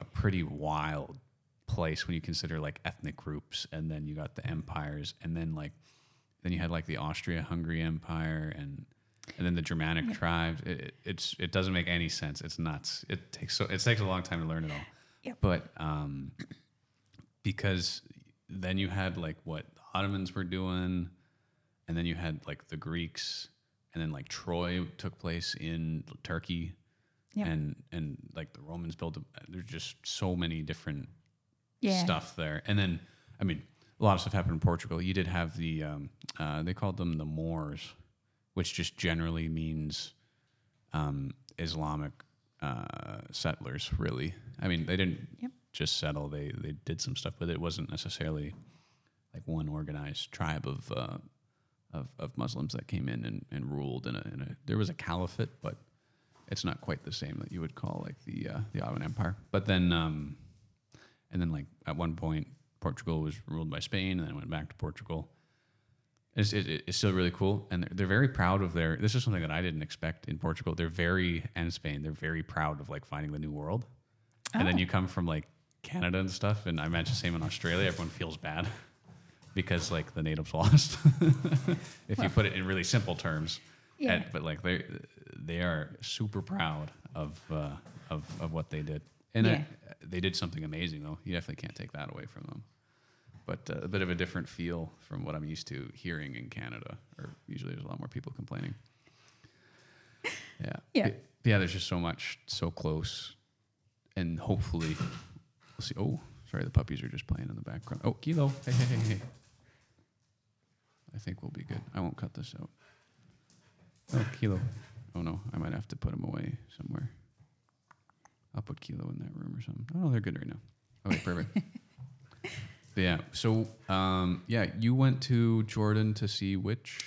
a pretty wild place when you consider like ethnic groups, and then you got the empires, and then like then you had like the Austria-Hungary Empire, and and then the Germanic tribes. It, it, it's it doesn't make any sense. It's nuts. It takes so it takes a long time to learn it all. Yep. But um, because then you had like what the Ottomans were doing, and then you had like the Greeks, and then like Troy took place in Turkey, Yep. and and like the Romans built. A, there's just so many different Yeah. stuff there. And then, I mean, a lot of stuff happened in Portugal. You did have the, um, uh, they called them the Moors, which just generally means um, Islamic uh, settlers, really. I mean, they didn't Yep. just settle, they, they did some stuff, but it wasn't necessarily like one organized tribe of, uh, of, of Muslims that came in and, and ruled. In a, in a, there was a caliphate, but it's not quite the same that you would call like the, uh, the Ottoman Empire. But then, um, and then like at one point Portugal was ruled by Spain, and then it went back to Portugal. It's, it, it's still really cool, and they're, they're very proud of their. This is something that I didn't expect in Portugal. They're very and Spain. They're very proud of like finding the new world, and then Oh. you come from like Canada and stuff, and I imagine the same in Australia. Everyone feels bad because like the natives lost. if you put it in really simple terms, Yeah. And- but like they they are super proud of uh, of of what they did, and Yeah. I, they did something amazing though. You definitely can't take that away from them. But uh, a bit of a different feel from what I'm used to hearing in Canada, or usually there's a lot more people complaining. Yeah. Yeah. But- yeah. There's just so much, so close, and hopefully, we'll see. Oh, sorry, the puppies are just playing in the background. Oh, Kilo, hey, hey, hey, hey. I think we'll be good. I won't cut this out. Oh, Kilo. Oh no, I might have to put him away somewhere. I'll put Kilo in that room or something. Oh, they're good right now. Okay, perfect. Yeah. So, um, yeah, you went to Jordan to see which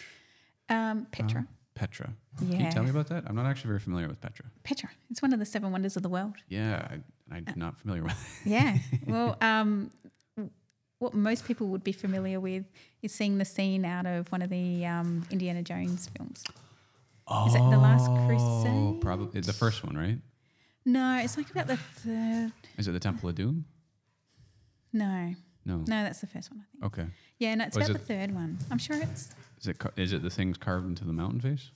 Um, Petra. uh, Petra. Can you tell me about that? I'm not actually very familiar with Petra. Petra. It's one of the seven wonders of the world. Yeah, I, I'm not familiar with. it. Yeah. well, um, what most people would be familiar with is seeing the scene out of one of the um, Indiana Jones films. Is it The Last Crusade? Oh, Probably the first one, right? No, it's like about the third. Is it the Temple of Doom? No, No. no, that's the first one. I think. Okay. Yeah, no, it's Oh, about it- the third one. I'm sure it's Is it is it the things carved into the mountain face?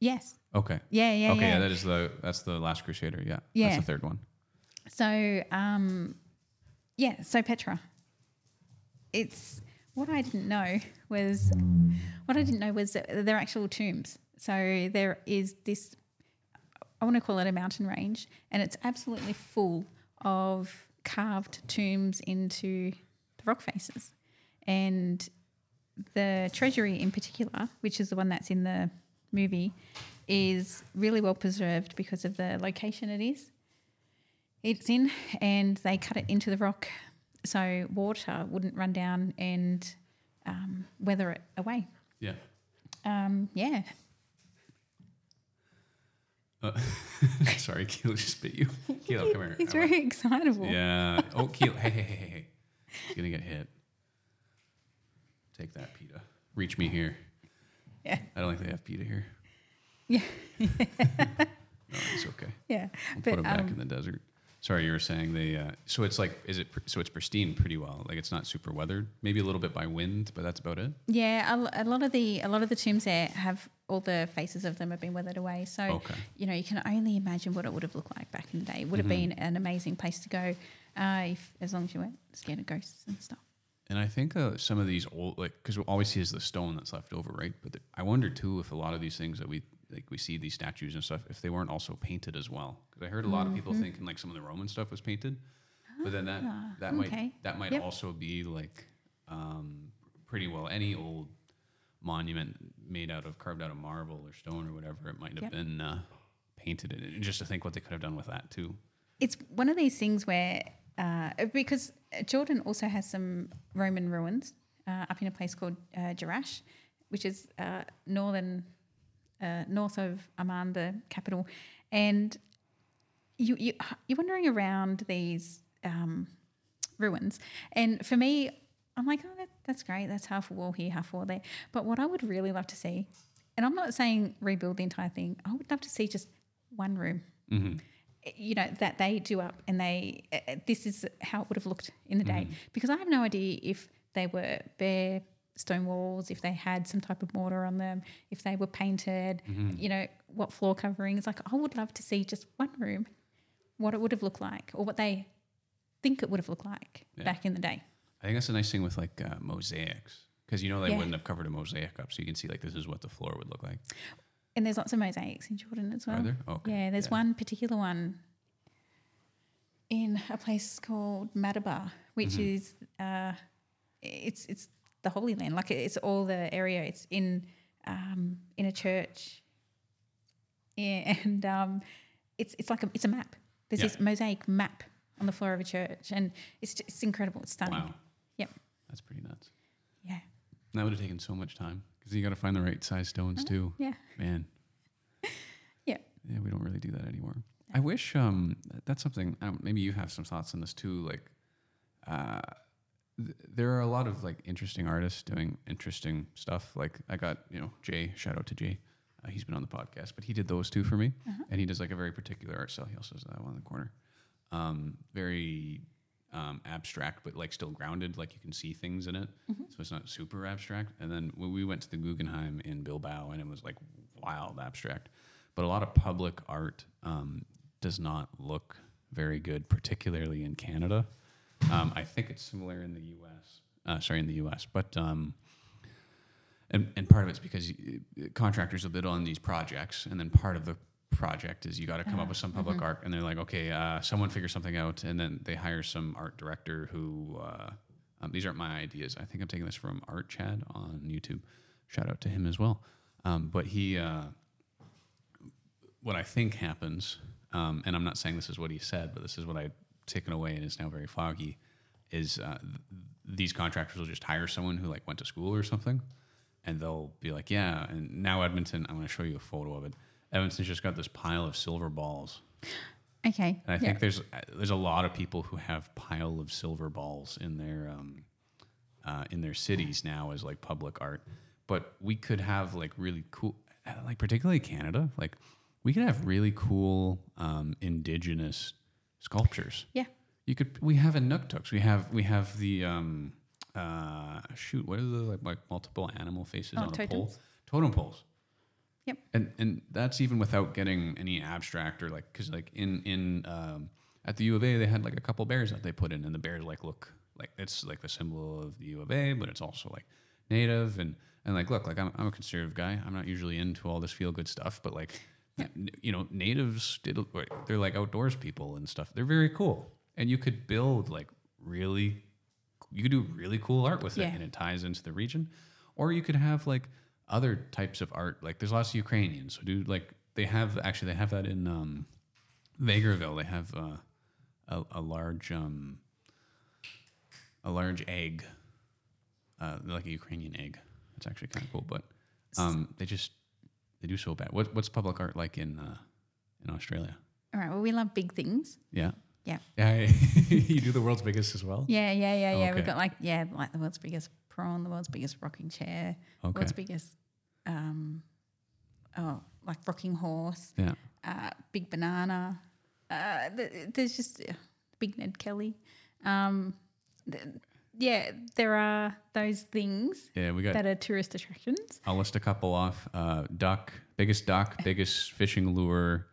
yes. Okay. Yeah, yeah, okay, yeah. yeah. that is the that's the Last Crusader. Yeah. That's Yeah. the third one. So, um, yeah, so Petra. It's what I didn't know was what I didn't know was that they're actual tombs. So there is this, I want to call it a mountain range, and it's absolutely full of carved tombs into the rock faces. And the treasury in particular, which is the one that's in the movie, is really well preserved because of the location it is it's in and they cut it into the rock so water wouldn't run down and um, weather it away. Yeah. Um, yeah. Uh, sorry, Kilo just bit you. Kilo, come here. He's very excitable. Yeah. Oh. Hey, hey, hey, hey, hey. He's gonna get hit. Take that, PETA. Reach me here. Yeah. I don't think they have PETA here. Yeah. No, it's okay. Yeah. We'll But, put them back um, in the desert. Sorry, you were saying they. Uh, so it's like, is it? pr- So it's pristine pretty well. Like it's not super weathered. Maybe a little bit by wind, but that's about it. Yeah, a, l- a lot of the a lot of the tombs there have all the faces of them have been weathered away. So Okay. you know you can only imagine what it would have looked like back in the day. It would have Mm-hmm. been an amazing place to go, uh, if as long as you weren't scared of ghosts and stuff. And I think uh, some of these old, like, because all we see is the stone that's left over, right? But the, I wonder too if a lot of these things that we like, we see these statues and stuff, if they weren't also painted as well. Because I heard a lot of people thinking like some of the Roman stuff was painted, but then that that might Mm-hmm. Ah, okay. that might Yep. also be like um, pretty well any old monument made out of carved out of marble or stone or whatever. It might have Yep. been uh, painted. And just to think what they could have done with that too. it's one of these things where uh, because Jordan also has some Roman ruins, uh, up in a place called uh, Jerash, which is uh, northern, uh, north of Amman, the capital, and you you you're wandering around these um, ruins, and for me, I'm like, oh, that, that's great. That's half a wall here, half a wall there. But what I would really love to see, and I'm not saying rebuild the entire thing. I would love to see just one room Mm-hmm. You know that they do up and they uh, this is how it would have looked in the day because i have no idea if they were bare stone walls if they had some type of mortar on them if they were painted you know what floor coverings like i would love to see just one room what it would have looked like or what they think it would have looked like Yeah. back in the day I think that's the nice thing with like uh, mosaics because you know they Yeah. wouldn't have covered a mosaic up, so you can see like this is what the floor would look like. And there's lots of mosaics in jordan as well Are there? Okay. Yeah, there's one particular one in a place called Madaba, which Mm-hmm. is uh, it's it's the Holy Land. Like it's all the area. It's in um, in a church. Yeah, and um, it's it's like a it's a map. There's Yeah. this mosaic map on the floor of a church, and it's it's incredible. It's stunning. Wow. Yep. That's pretty nuts. Yeah. That would have taken so much time because you got to find the right size stones too. Yeah. Man. Yeah. Yeah, we don't really do that anymore. I wish um that's something. Maybe you have some thoughts on this too. Like, uh, th- there are a lot of like interesting artists doing interesting stuff. Like I got you know Jay. Shout out to Jay. Uh, he's been on the podcast, but he did those two for me, and he does like a very particular art style. He also does that one in the corner. Um, very um, abstract, but like still grounded. Like you can see things in it, so it's not super abstract. And then when we went to the Guggenheim in Bilbao, and it was like wild abstract. But a lot of public art um, does not look very good, particularly in Canada. Um, I think it's similar in the U.S. Uh, sorry, in the U.S. But um, and and part of it's because contractors will bid on these projects, and then part of the project is you got to come up with some public art, and they're like, okay, uh, someone figure something out, and then they hire some art director who. Uh, um, these aren't my ideas. I think I'm taking this from Art Chad on YouTube. Shout out to him as well. Um, but he, uh, what I think happens, um, and I'm not saying this is what he said, but this is what I've taken away and is now very foggy, is uh, th- these contractors will just hire someone who like went to school or something, and they'll be like, yeah. And now Edmonton, I'm going to show you a photo of it. Edmonton's just got this pile of silver balls, Okay. and I yeah. think there's there's a lot of people who have pile of silver balls in their um, uh, in their cities now as like public art. But we could have like really cool, like particularly Canada, like we could have really cool um, indigenous sculptures. Yeah. You could. We have inukshuks. We have we have the um, uh, shoot. What are the like, like multiple animal faces Oh, on a pole? Totem poles. Yep. And and that's even without getting any abstract or like because like in in um, at the U of A they had like a couple bears that they put in and the bears like look like it's like the symbol of the U of A but it's also like native and and like look like I'm I'm a conservative guy. I'm not usually into all this feel good stuff but like you know natives did they're like outdoors people and stuff. They're very cool. And you could build like really you could do really cool art with it and it ties into the region. Or you could have like other types of art like there's lots of ukrainians who do like they have actually they have that in um Vegreville they have uh, a, a large um a large egg uh like a ukrainian egg it's actually kind of cool but um they just they do so bad what, what's public art like in uh in australia All right. Well, we love big things. yeah Yeah. yeah you do the world's biggest as well Yeah, yeah, yeah, yeah. Okay. We've got like yeah, like the world's biggest prawn, the world's biggest rocking chair, okay world's biggest um oh, like rocking horse, yeah uh, big banana. Uh, th- there's just uh, big Ned Kelly. Um, th- yeah, there are those things yeah we got that are tourist attractions. I'll list a couple off. Uh, duck, biggest duck, biggest fishing lure.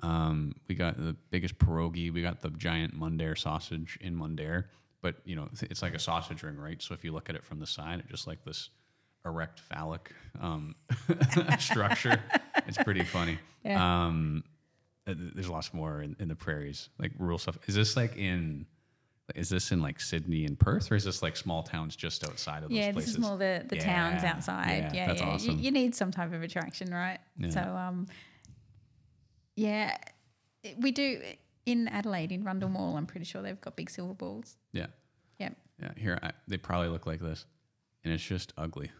Um, we got the biggest pierogi. We got the giant Mundare sausage in Mundare. But you know, it's like a sausage ring, right? So if you look at it from the side, it's just like this erect phallic um, structure. It's pretty funny. Yeah. Um, uh, there's lots more in, in the prairies, like rural stuff. Is this like in? Is this in like Sydney and Perth, or is this like small towns just outside of those Yeah, places? this is more the, the towns outside. yeah, Yeah, yeah. You- awesome. You, need some type of attraction, right? Yeah. So, um, yeah, we do in Adelaide in Rundle Mall. I'm pretty sure they've got big silver balls. yeah. Yep. Yeah, here I, they probably look like this. and it's just ugly.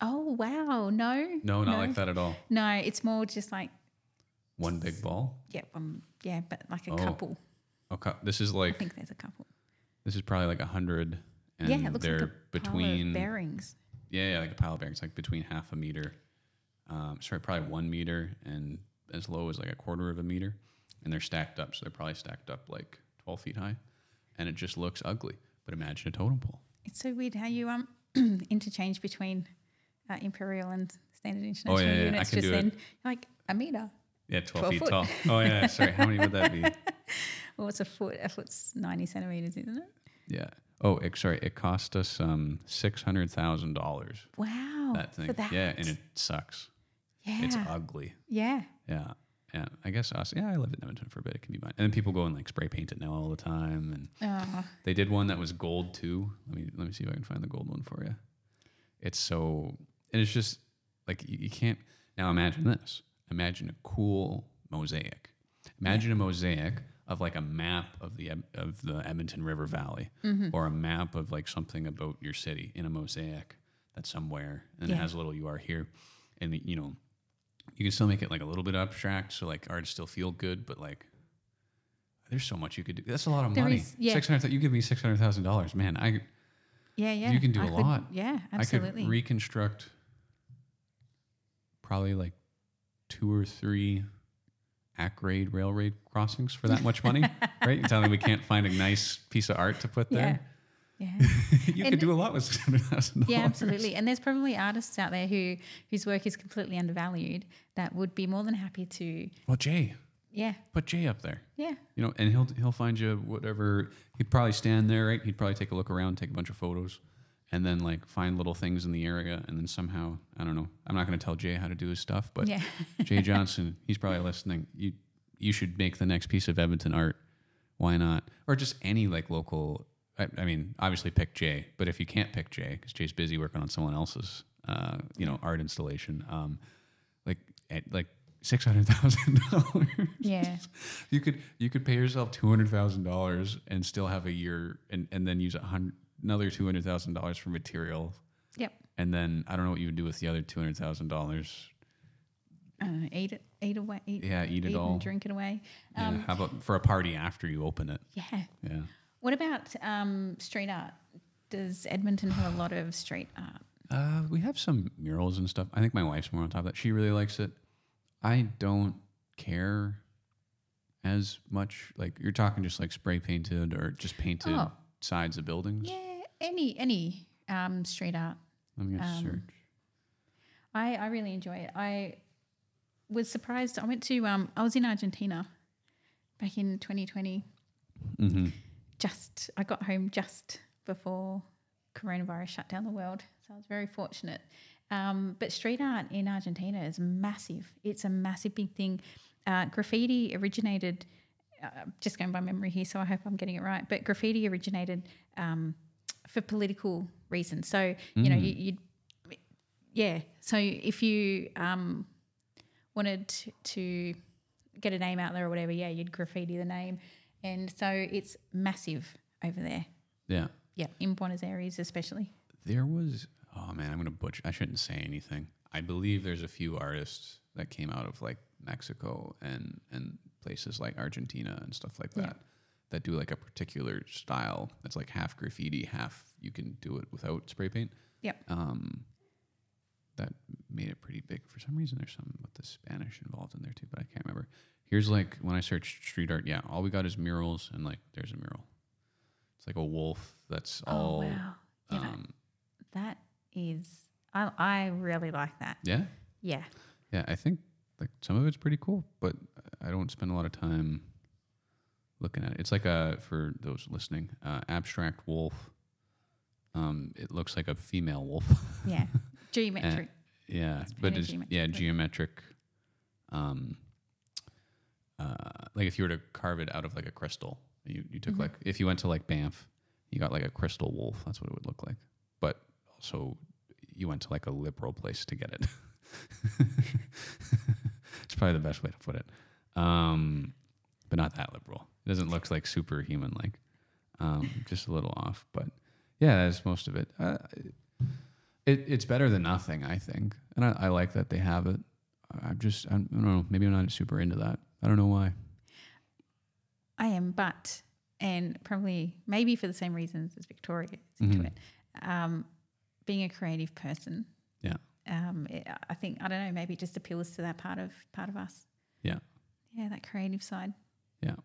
Oh wow, no, No, not like that at all. No, it's more just like One big ball. yeah, um, yeah, but like a Oh, couple. Okay, this is like. I think there's a couple. this is probably like a hundred, and yeah, it looks they're like a pile of between bearings. yeah, yeah, like a pile of bearings, like between half a meter, um, sorry, probably one meter and as low as like a quarter of a meter, and they're stacked up, so they're probably stacked up like twelve feet high, and it just looks ugly. But imagine a totem pole. It's so weird how you um interchange between uh, imperial and standard international Oh, yeah, yeah, I units. can just do then, like a meter. Yeah, 12, 12 feet foot. tall. Oh, yeah. Sorry. How many would that be? Well, it's a foot. A foot's ninety centimeters, isn't it? Yeah. Oh, it, sorry. It cost us um $600,000. Wow. That thing. For that. Yeah. And it sucks. yeah. It's ugly. yeah. Yeah. Yeah. I guess us. Yeah. I lived in Edmonton for a bit. It can be mine. And then people go and like spray paint it now all the time. And Oh, they did one that was gold too. Let me, let me see if I can find the gold one for you. It's so, and it's just like you, you can't. Now imagine this. Imagine a cool mosaic. Imagine a mosaic of like a map of the of the Edmonton River Valley, Mm-hmm. or a map of like something about your city in a mosaic that's somewhere, and it has a little "you are here," and you know, you can still make it like a little bit abstract, so like art still feel good, but like. There's so much you could do. That's a lot of There money. is- yeah. Six hundred. You give me six hundred thousand dollars, man. I yeah, yeah. You can do a a lot. Yeah, absolutely. I could reconstruct probably like two or three at-grade railroad crossings for that much money, right? You're telling me we can't find a nice piece of art to put there? Yeah. you And- could do a lot with six hundred thousand dollars. Yeah, absolutely. And there's probably artists out there who whose work is completely undervalued that would be more than happy to Well, Jay, yeah, put Jay up there. yeah. You know, and he'll he'll find you whatever. He'd probably stand there, right? He'd probably take a look around, take a bunch of photos, and then like find little things in the area, and then somehow I don't know. I'm not going to tell Jay how to do his stuff, but Yeah. Jay Johnson, he's probably listening. You you should make the next piece of Edmonton art. Why not? Or just any like local. I, I mean, obviously pick Jay, but if you can't pick Jay because Jay's busy working on someone else's, uh, you know, art installation, um, like at, like six hundred thousand dollars. Yeah. You could you could pay yourself two hundred thousand dollars and still have a year, and and then use hundred another two hundred thousand dollars for material, Yep. and then I don't know what you would do with the other two hundred thousand dollars. Uh, eat it, eat away, eat, Yeah, eat it eat all. and drink it away. Yeah. Um, How about for a party after you open it? yeah. Yeah. What about um, street art? Does Edmonton have a lot of street art? Uh, we have some murals and stuff. I think my wife's more on top of that. She really likes it. I don't care as much. Like you're talking just like spray painted or just painted Oh. sides of buildings. Yeah, any any um, street art. Let me just Um, search. I, I really enjoy it. I was surprised. I went to um, I was in Argentina back in 2020. Mm-hmm. Just I got home just before coronavirus shut down the world, so I was very fortunate. Um, but street art in Argentina is massive. It's a massive big thing. Uh, graffiti originated. Uh, just going by memory here, so I hope I'm getting it right. But graffiti originated um, for political reasons. So you know, you, you'd yeah. So if you um, wanted to get a name out there or whatever, yeah, you'd graffiti the name, and so it's massive over there. Yeah. Yeah, in Buenos Aires especially. There was. Oh man, I'm gonna butcher. I shouldn't say anything. I believe there's a few artists that came out of like Mexico and and places like Argentina and stuff like that Yeah. that do like a particular style that's like half graffiti, half you can do it without spray paint. Yep. Um, that made it pretty big. For some reason, there's some with the Spanish involved in there too, but I can't remember. Here's like when I search street art. Yeah, all we got is murals, and like there's a mural. It's like a wolf that's all. oh wow, yeah, that- Um, that is. I I really like that. yeah, Yeah, yeah. I think like some of it's pretty cool, but I don't spend a lot of time looking at it. It's like a for those listening, uh, abstract wolf. Um, it looks like a female wolf. yeah, geometric. Yeah, It's but it's yeah geometric. Um, uh, like if you were to carve it out of like a crystal, you you took Mhm. like if you went to like Banff, you got like a crystal wolf. That's what it would look like. But also, you went to like a liberal place to get it. it's probably the best way to put it. Um, but not that liberal. It doesn't look like superhuman like. Um, just a little off, but yeah, that's most of it. Uh, it it's better than nothing, I think, and I, I like that they have it. I'm just I don't know. Maybe I'm not super into that. I don't know why. I am, but and probably maybe for the same reasons as Victoria is into Mhm. it. Um, being a creative person, Yeah. Um, it, I think I don't know. Maybe it just appeals to that part of part of us. Yeah. Yeah, that creative side. Yeah.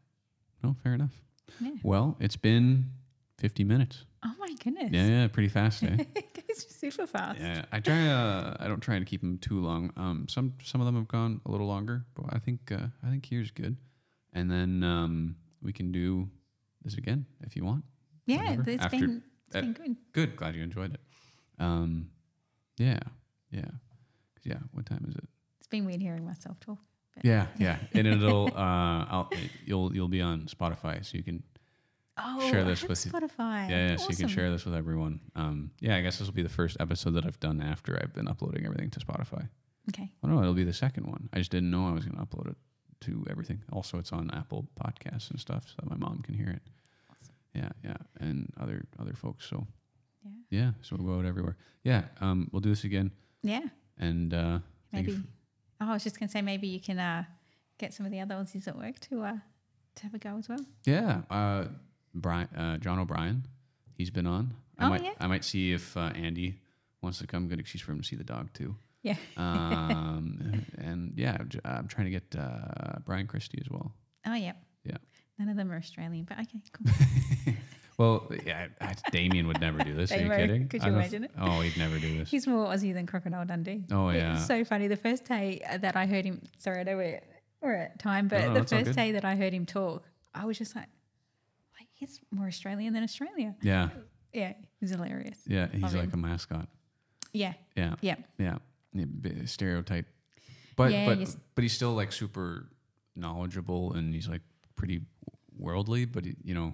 No, fair enough. Yeah. Well, it's been 50 minutes. Oh my goodness. Yeah, yeah, pretty fast, eh? it super fast. Yeah, I try. Uh, I don't try to keep them too long. Um, some some of them have gone a little longer, but I think uh, I think here's good. And then um, we can do this again if you want. Yeah, Whatever. it's After- been it's uh, been good. Good. Glad you enjoyed it. Um, yeah, yeah, 'Cause, yeah. What time is it? It's been weird hearing myself talk. Yeah, yeah. And it'll uh, I'll you'll you'll be on Spotify, so you can Oh, Share this with you. Spotify. yeah, yeah. So you can share this with everyone. Um, yeah. I guess this will be the first episode that I've done after I've been uploading everything to Spotify. Okay. Oh no, it'll be the second one. I just didn't know I was going to upload it to everything. Also, it's on Apple Podcasts and stuff, so that my mom can hear it. Awesome. Yeah, yeah, and other other folks. So Yeah. yeah, so we'll go out everywhere. Yeah, um, we'll do this again, Yeah. and uh, Maybe. Oh, I was just gonna say maybe you can uh, get some of the other Aussies at work to uh, to have a go as well. yeah, uh, Brian, uh, John O'Brien, he's been on. I Oh, might yeah. I might see if uh, Andy wants to come. Good excuse for him to see the dog too. Yeah. Um, and yeah, I'm trying to get uh, Brian Christie as well. Oh yeah. Yeah. None of them are Australian, but okay, cool. Well, yeah, I, Damien would never do this. Are you kidding? could you imagine it? Oh, he'd never do this. He's more Aussie than Crocodile Dundee. Oh yeah. It's so funny. The first day uh, that I heard him, sorry, I know we're, we're at time, but No, no, the first day that I heard him talk, I was just like he's more Australian than Australia. yeah, Yeah, he's hilarious. yeah. He's Love like him. a mascot. Yeah, Yeah, yeah, yeah. yeah stereotype. But Yeah, but you but he's still like super knowledgeable and he's like pretty worldly. But he, you know,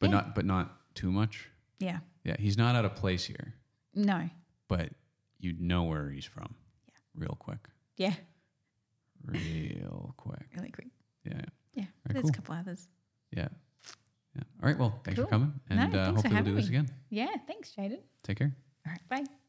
but Yeah. not but not too much. yeah. Yeah, he's not out of place here. No, But you'd know where he's from. Yeah. Real quick. yeah, Real quick. really quick. Yeah. Yeah, Very there's cool. a couple others. Yeah. Yeah. All right. Well, thanks for Cool. coming. No, And uh, thanks for hopefully we'll do having this me. again. Yeah, thanks, Jaden. Take care. All right, bye.